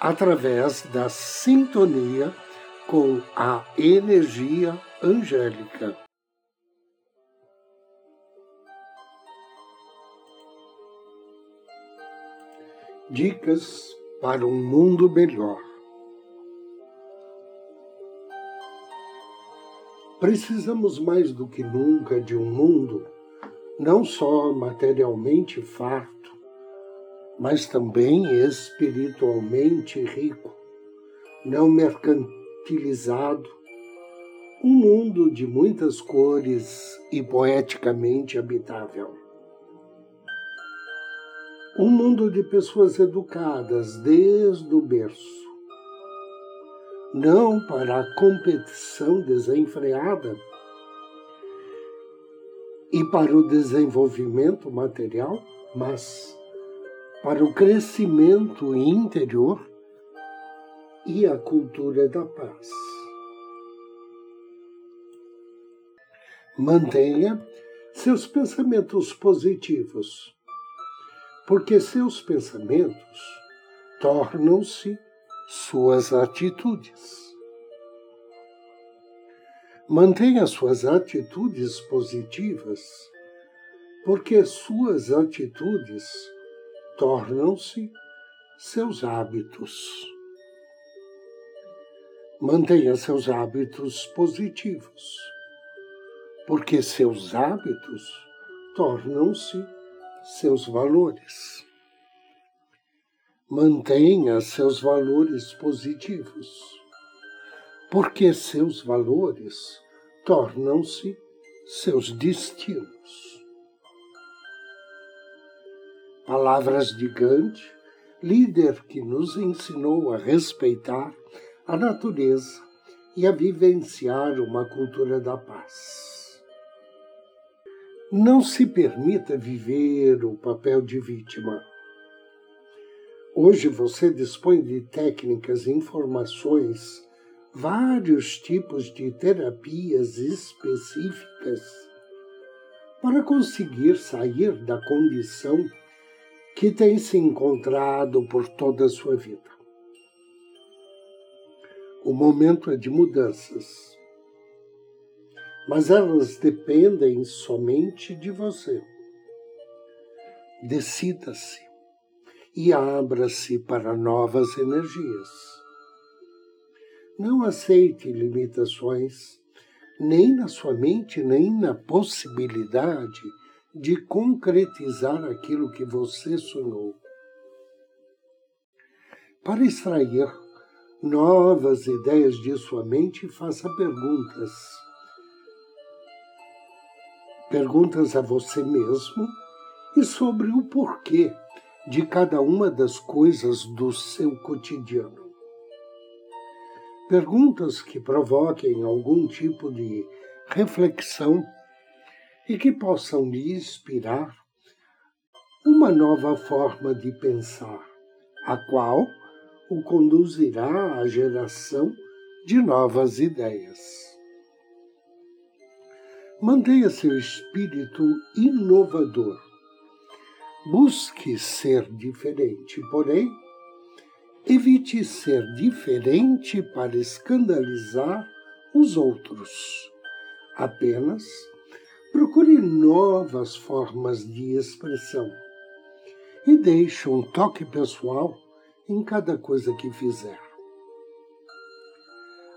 através da sintonia com a energia angélica. Dicas para um mundo melhor. Precisamos mais do que nunca de um mundo não só materialmente farto, mas também espiritualmente rico, não mercantilizado, um mundo de muitas cores e poeticamente habitável. Um mundo de pessoas educadas desde o berço, não para a competição desenfreada e para o desenvolvimento material, mas para o crescimento interior e a cultura da paz. Mantenha seus pensamentos positivos, porque seus pensamentos tornam-se suas atitudes. Mantenha suas atitudes positivas, porque suas atitudes tornam-se seus hábitos. Mantenha seus hábitos positivos, porque seus hábitos tornam-se seus valores. Mantenha seus valores positivos, porque seus valores tornam-se seus destinos. Palavras de Gandhi, líder que nos ensinou a respeitar a natureza e a vivenciar uma cultura da paz. Não se permita viver o papel de vítima. Hoje você dispõe de técnicas e informações, vários tipos de terapias específicas para conseguir sair da condição que tem se encontrado por toda a sua vida. O momento é de mudanças, mas elas dependem somente de você. Decida-se e abra-se para novas energias. Não aceite limitações, nem na sua mente, nem na possibilidade de concretizar aquilo que você sonhou. Para extrair novas ideias de sua mente, faça perguntas. Perguntas a você mesmo e sobre o porquê de cada uma das coisas do seu cotidiano. Perguntas que provoquem algum tipo de reflexão e que possam lhe inspirar uma nova forma de pensar, a qual o conduzirá à geração de novas ideias. Mantenha seu espírito inovador. Busque ser diferente, porém, evite ser diferente para escandalizar os outros. Apenas Procure novas formas de expressão e deixe um toque pessoal em cada coisa que fizer.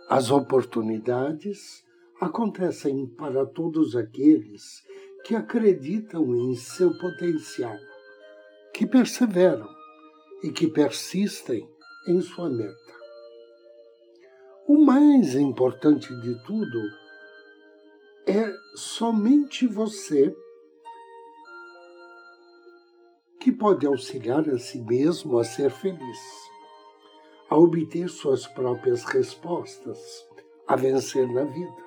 As oportunidades acontecem para todos aqueles que acreditam em seu potencial, que perseveram e que persistem em sua meta. O mais importante de tudo é somente você que pode auxiliar a si mesmo a ser feliz. a obter suas próprias respostas, a vencer na vida.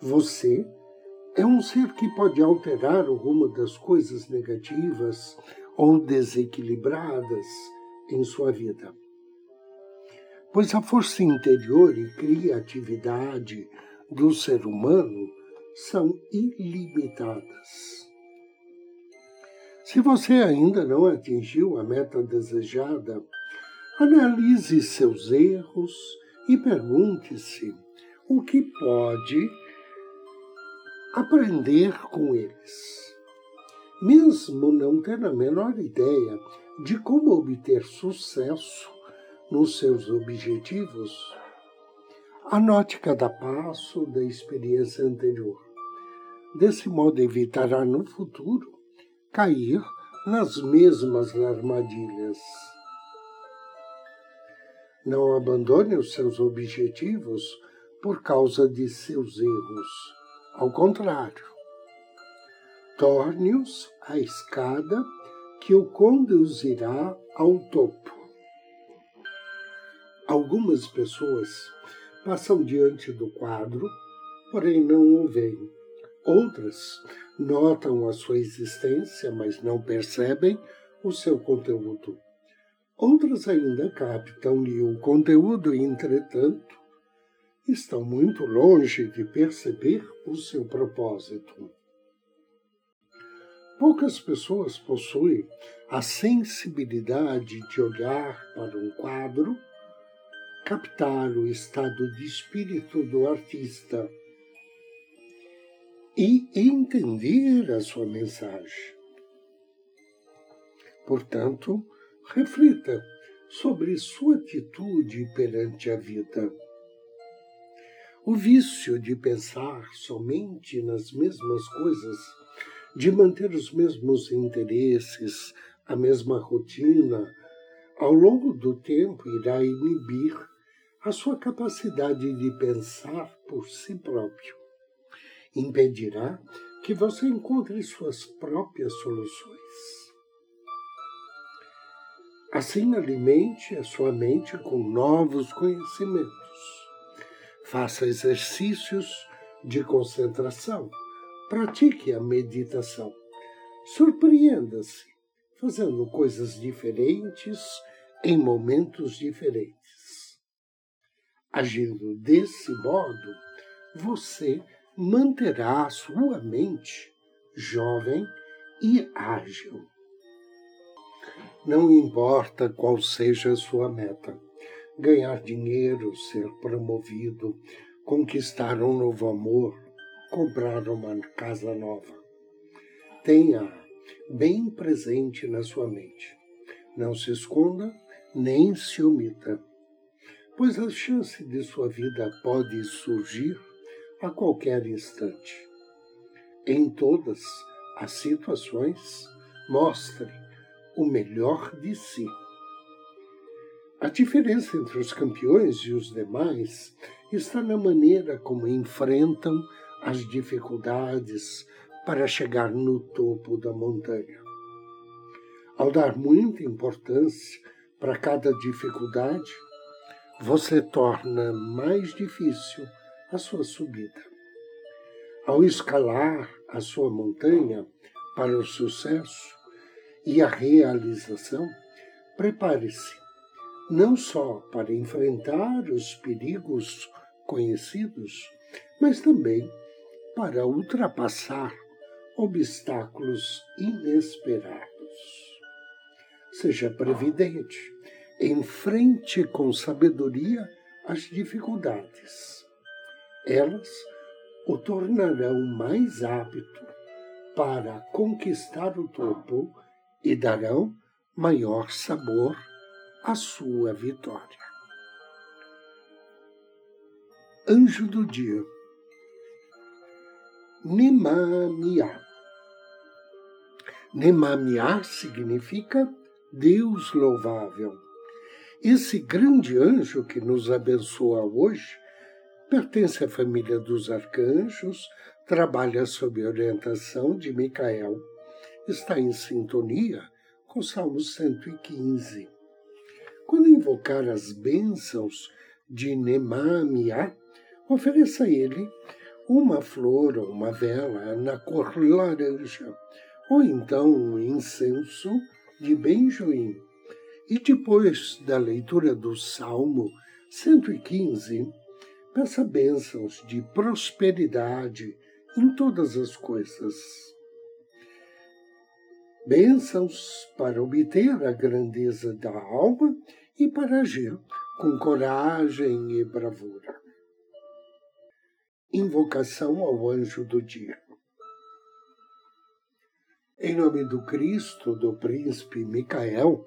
Você é um ser que pode alterar o rumo das coisas negativas ou desequilibradas em sua vida. Pois a força interior e criatividade do ser humano são ilimitadas. Se você ainda não atingiu a meta desejada, analise seus erros e pergunte-se o que pode aprender com eles. Mesmo não tendo a menor ideia de como obter sucesso nos seus objetivos, anote cada passo da experiência anterior. Desse modo, evitará no futuro cair nas mesmas armadilhas. Não abandone os seus objetivos por causa de seus erros. Ao contrário, torne-os a escada que o conduzirá ao topo. Algumas pessoas passam diante do quadro, porém não o veem. Outras notam a sua existência, mas não percebem o seu conteúdo. Outras ainda captam-lhe o conteúdo e, entretanto, estão muito longe de perceber o seu propósito. Poucas pessoas possuem a sensibilidade de olhar para um quadro, captar o estado de espírito do artista e entender a sua mensagem. Portanto, reflita sobre sua atitude perante a vida. O vício de pensar somente nas mesmas coisas, de manter os mesmos interesses, a mesma rotina, ao longo do tempo irá inibir a sua capacidade de pensar por si próprio impedirá que você encontre suas próprias soluções. Assim, alimente a sua mente com novos conhecimentos. Faça exercícios de concentração. Pratique a meditação. Surpreenda-se fazendo coisas diferentes em momentos diferentes. Agindo desse modo, você manterá sua mente jovem e ágil. Não importa qual seja a sua meta, ganhar dinheiro, ser promovido, conquistar um novo amor, comprar uma casa nova. Tenha bem presente na sua mente. Não se esconda nem se omita, pois a chance de sua vida pode surgir a qualquer instante. Em todas as situações, mostre o melhor de si. A diferença entre os campeões e os demais está na maneira como enfrentam as dificuldades para chegar no topo da montanha. Ao dar muita importância para cada dificuldade, você torna mais difícil a sua subida. Ao escalar a sua montanha para o sucesso e a realização, prepare-se não só para enfrentar os perigos conhecidos, mas também para ultrapassar obstáculos inesperados. Seja previdente, enfrente com sabedoria as dificuldades elas o tornarão mais apto para conquistar o topo e darão maior sabor à sua vitória. Anjo do Dia Nemamia Nemamia significa Deus louvável. Esse grande anjo que nos abençoa hoje pertence à família dos arcanjos, trabalha sob orientação de Micael. Está em sintonia com o Salmo 115. Quando invocar as bênçãos de Nemamia, ofereça a ele uma flor ou uma vela na cor laranja, ou então um incenso de benjoim. E depois da leitura do Salmo 115, peça bênçãos de prosperidade em todas as coisas. Bênçãos para obter a grandeza da alma e para agir com coragem e bravura. Invocação ao anjo do dia. Em nome do Cristo, do príncipe Micael,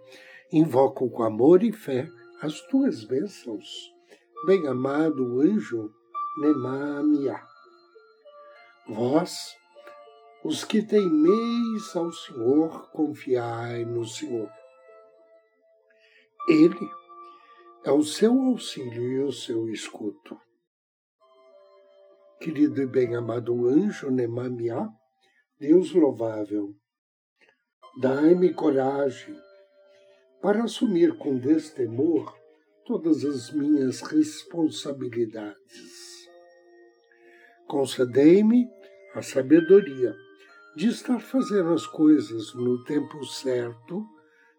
invoco com amor e fé as tuas bênçãos. Bem-amado anjo Nemamia. Vós, os que temeis ao Senhor, confiai no Senhor. Ele é o seu auxílio e o seu escudo. Querido e bem-amado anjo Nemamiá, Deus louvável, dai-me coragem para assumir com destemor todas as minhas responsabilidades. Concedei-me a sabedoria de estar fazendo as coisas no tempo certo,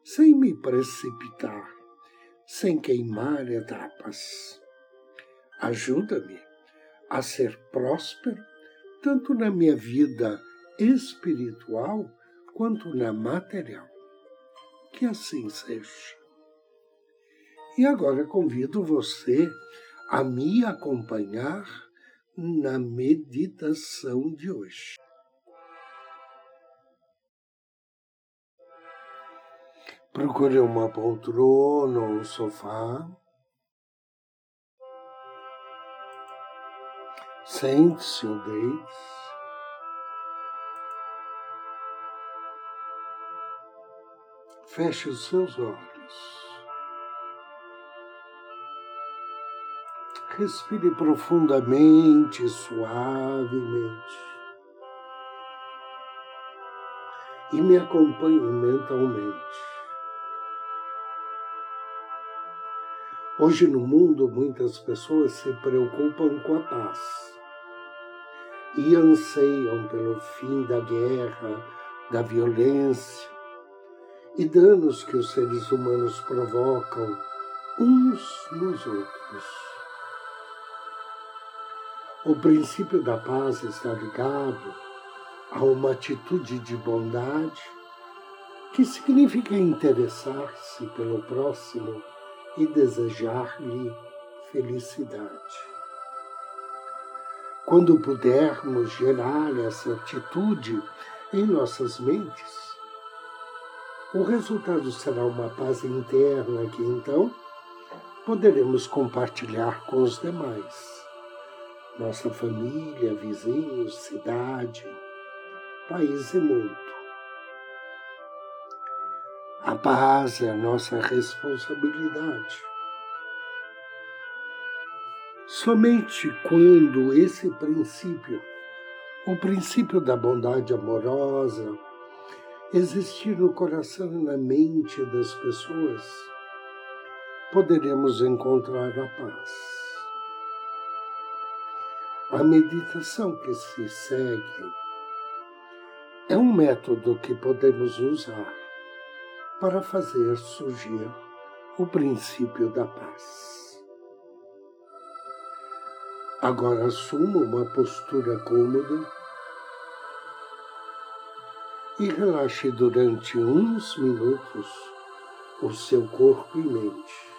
sem me precipitar, sem queimar etapas. Ajuda-me a ser próspero, tanto na minha vida espiritual quanto na material. Que assim seja. E agora convido você a me acompanhar na meditação de hoje. Procure uma poltrona ou um sofá. Sente-se ou deite. Feche os seus olhos. Respire profundamente, suavemente. E me acompanhe mentalmente. Hoje no mundo, muitas pessoas se preocupam com a paz e anseiam pelo fim da guerra, da violência e danos que os seres humanos provocam uns nos outros. O princípio da paz está ligado a uma atitude de bondade que significa interessar-se pelo próximo e desejar-lhe felicidade. Quando pudermos gerar essa atitude em nossas mentes, o resultado será uma paz interna que então poderemos compartilhar com os demais, nossa família, vizinhos, cidade, país e mundo. A paz é a nossa responsabilidade. Somente quando esse princípio, o princípio da bondade amorosa, existir no coração e na mente das pessoas, poderemos encontrar a paz. A meditação que se segue é um método que podemos usar para fazer surgir o princípio da paz. Agora assuma uma postura cômoda e relaxe durante uns minutos o seu corpo e mente.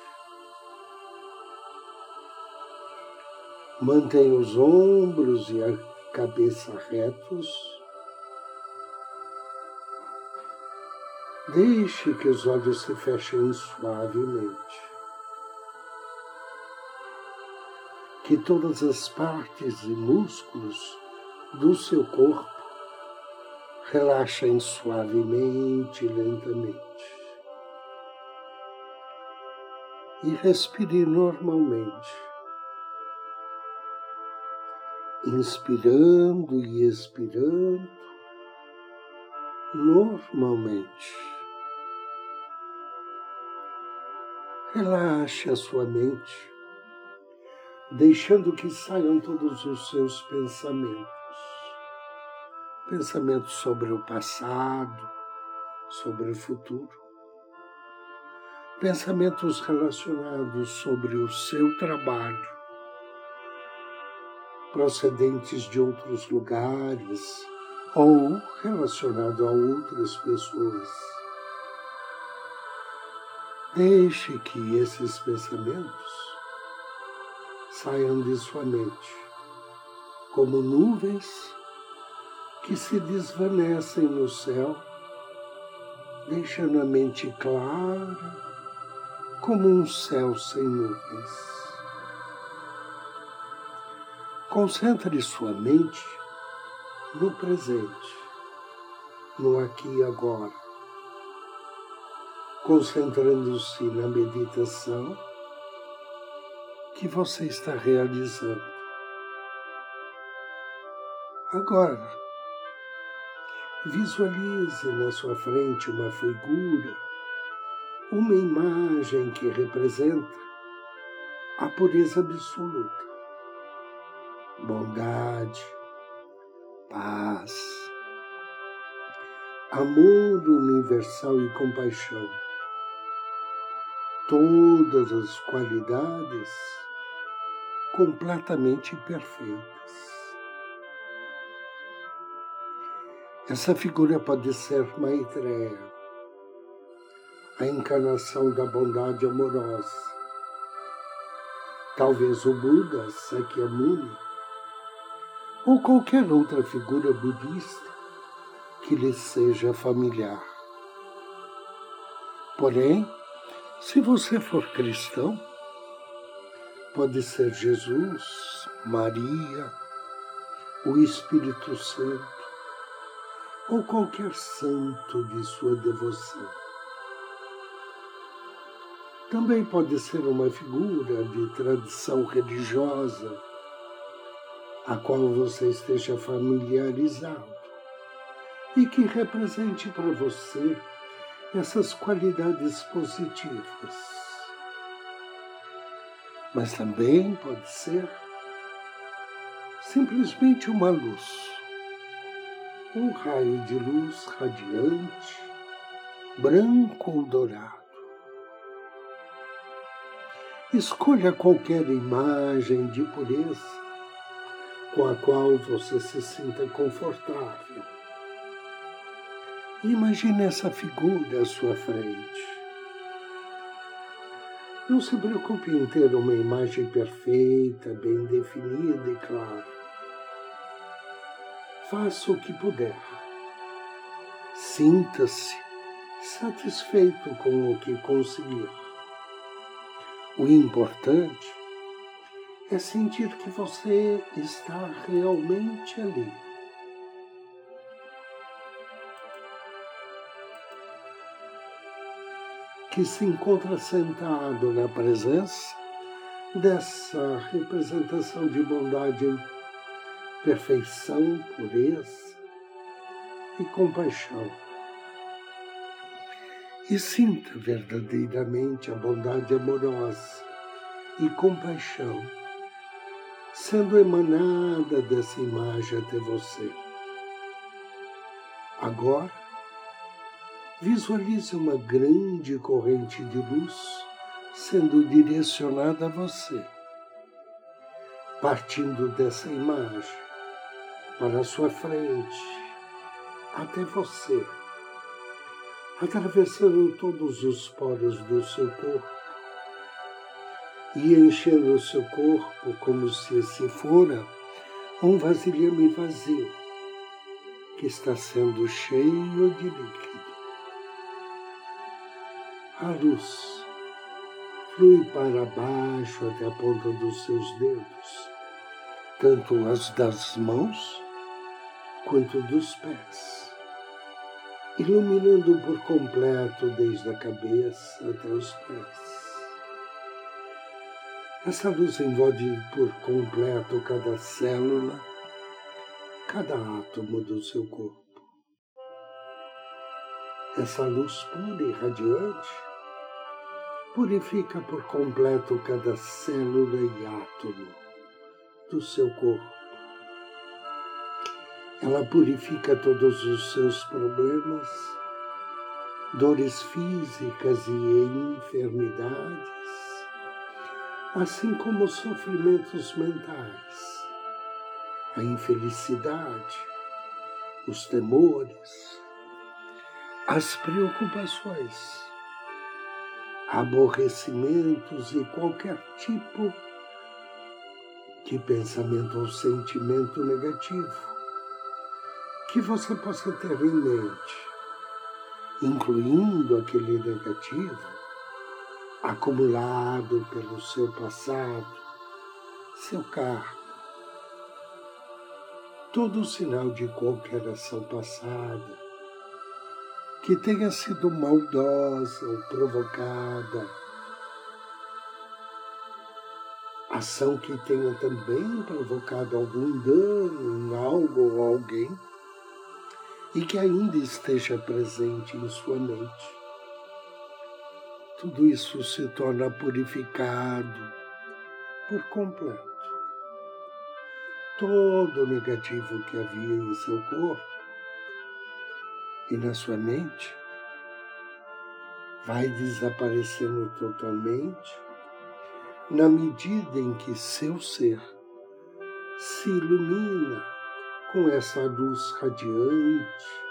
Mantenha os ombros e a cabeça retos Deixe que os olhos se fechem suavemente. Que todas as partes e músculos do seu corpo relaxem suavemente e lentamente. E respire normalmente, inspirando e expirando normalmente. Relaxe a sua mente, deixando que saiam todos os seus pensamentos. Pensamentos sobre o passado, sobre o futuro. Pensamentos relacionados sobre o seu trabalho, procedentes de outros lugares ou relacionado a outras pessoas. Deixe que esses pensamentos saiam de sua mente como nuvens que se desvanecem no céu, deixando a mente clara como um céu sem nuvens. Concentre sua mente no presente, no aqui e agora, concentrando-se na meditação que você está realizando. Agora, visualize na sua frente uma figura, uma imagem que representa a pureza absoluta, bondade, paz, amor universal e compaixão. Todas as qualidades completamente perfeitas. Essa figura pode ser Maitreya, a encarnação da bondade amorosa. Talvez o Buda Sakyamuni ou qualquer outra figura budista que lhe seja familiar. Porém, se você for cristão, pode ser Jesus, Maria, o Espírito Santo ou qualquer santo de sua devoção. Também pode ser uma figura de tradição religiosa a qual você esteja familiarizado e que represente para você essas qualidades positivas. Mas também pode ser simplesmente uma luz, um raio de luz radiante, branco ou dourado. Escolha qualquer imagem de pureza com a qual você se sinta confortável. Imagine essa figura à sua frente. Não se preocupe em ter uma imagem perfeita, bem definida e clara. Faça o que puder. Sinta-se satisfeito com o que conseguir. O importante é sentir que você está realmente ali. Que se encontra sentado na presença dessa representação de bondade, perfeição, pureza e compaixão. E sinta verdadeiramente a bondade amorosa e compaixão sendo emanada dessa imagem até você. Agora, visualize uma grande corrente de luz sendo direcionada a você, partindo dessa imagem para a sua frente, até você, atravessando todos os poros do seu corpo e enchendo o seu corpo como se esse fora um vasilhame vazio que está sendo cheio de líquido. A luz flui para baixo até a ponta dos seus dedos, tanto as das mãos quanto dos pés, iluminando por completo desde a cabeça até os pés. Essa luz envolve por completo cada célula, cada átomo do seu corpo. Essa luz pura e radiante purifica por completo cada célula e átomo do seu corpo. Ela purifica todos os seus problemas, dores físicas e enfermidades, assim como sofrimentos mentais, a infelicidade, os temores, as preocupações aborrecimentos e qualquer tipo de pensamento ou sentimento negativo que você possa ter em mente, incluindo aquele negativo acumulado pelo seu passado, seu karma, todo sinal de qualquer ação passada que tenha sido maldosa ou provocada, ação que tenha também provocado algum dano em algo ou alguém e que ainda esteja presente em sua mente. Tudo isso se torna purificado por completo. Todo o negativo que havia em seu corpo e na sua mente vai desaparecendo totalmente na medida em que seu ser se ilumina com essa luz radiante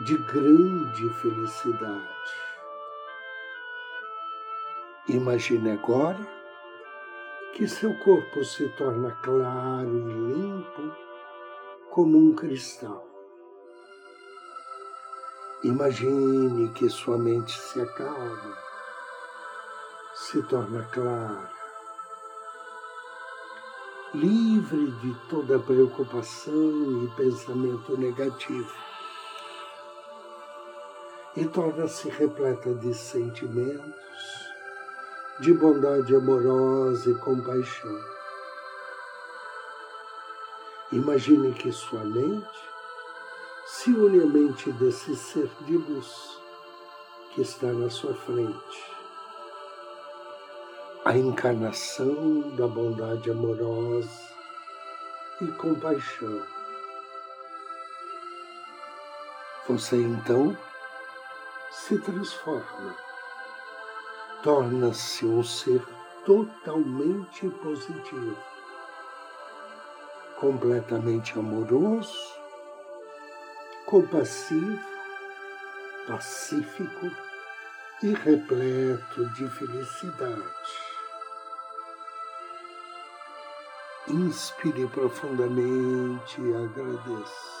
de grande felicidade. Imagine agora que seu corpo se torna claro e limpo como um cristal. Imagine que sua mente se acalma, se torna clara, livre de toda preocupação e pensamento negativo, e torna-se repleta de sentimentos, de bondade amorosa e compaixão. Imagine que sua mente se une à mente desse ser de luz que está na sua frente. A encarnação da bondade amorosa e compaixão. Você então se transforma, torna-se um ser totalmente positivo, completamente amoroso compassivo, pacífico e repleto de felicidade. Inspire profundamente e agradeça.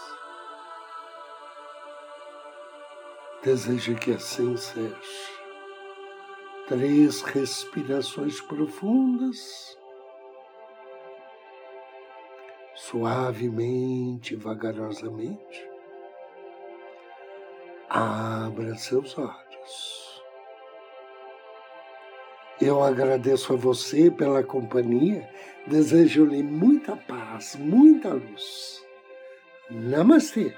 Deseje que assim seja. Três respirações profundas, suavemente, vagarosamente. Abra seus olhos. Eu agradeço a você pela companhia, desejo-lhe muita paz, muita luz. Namastê.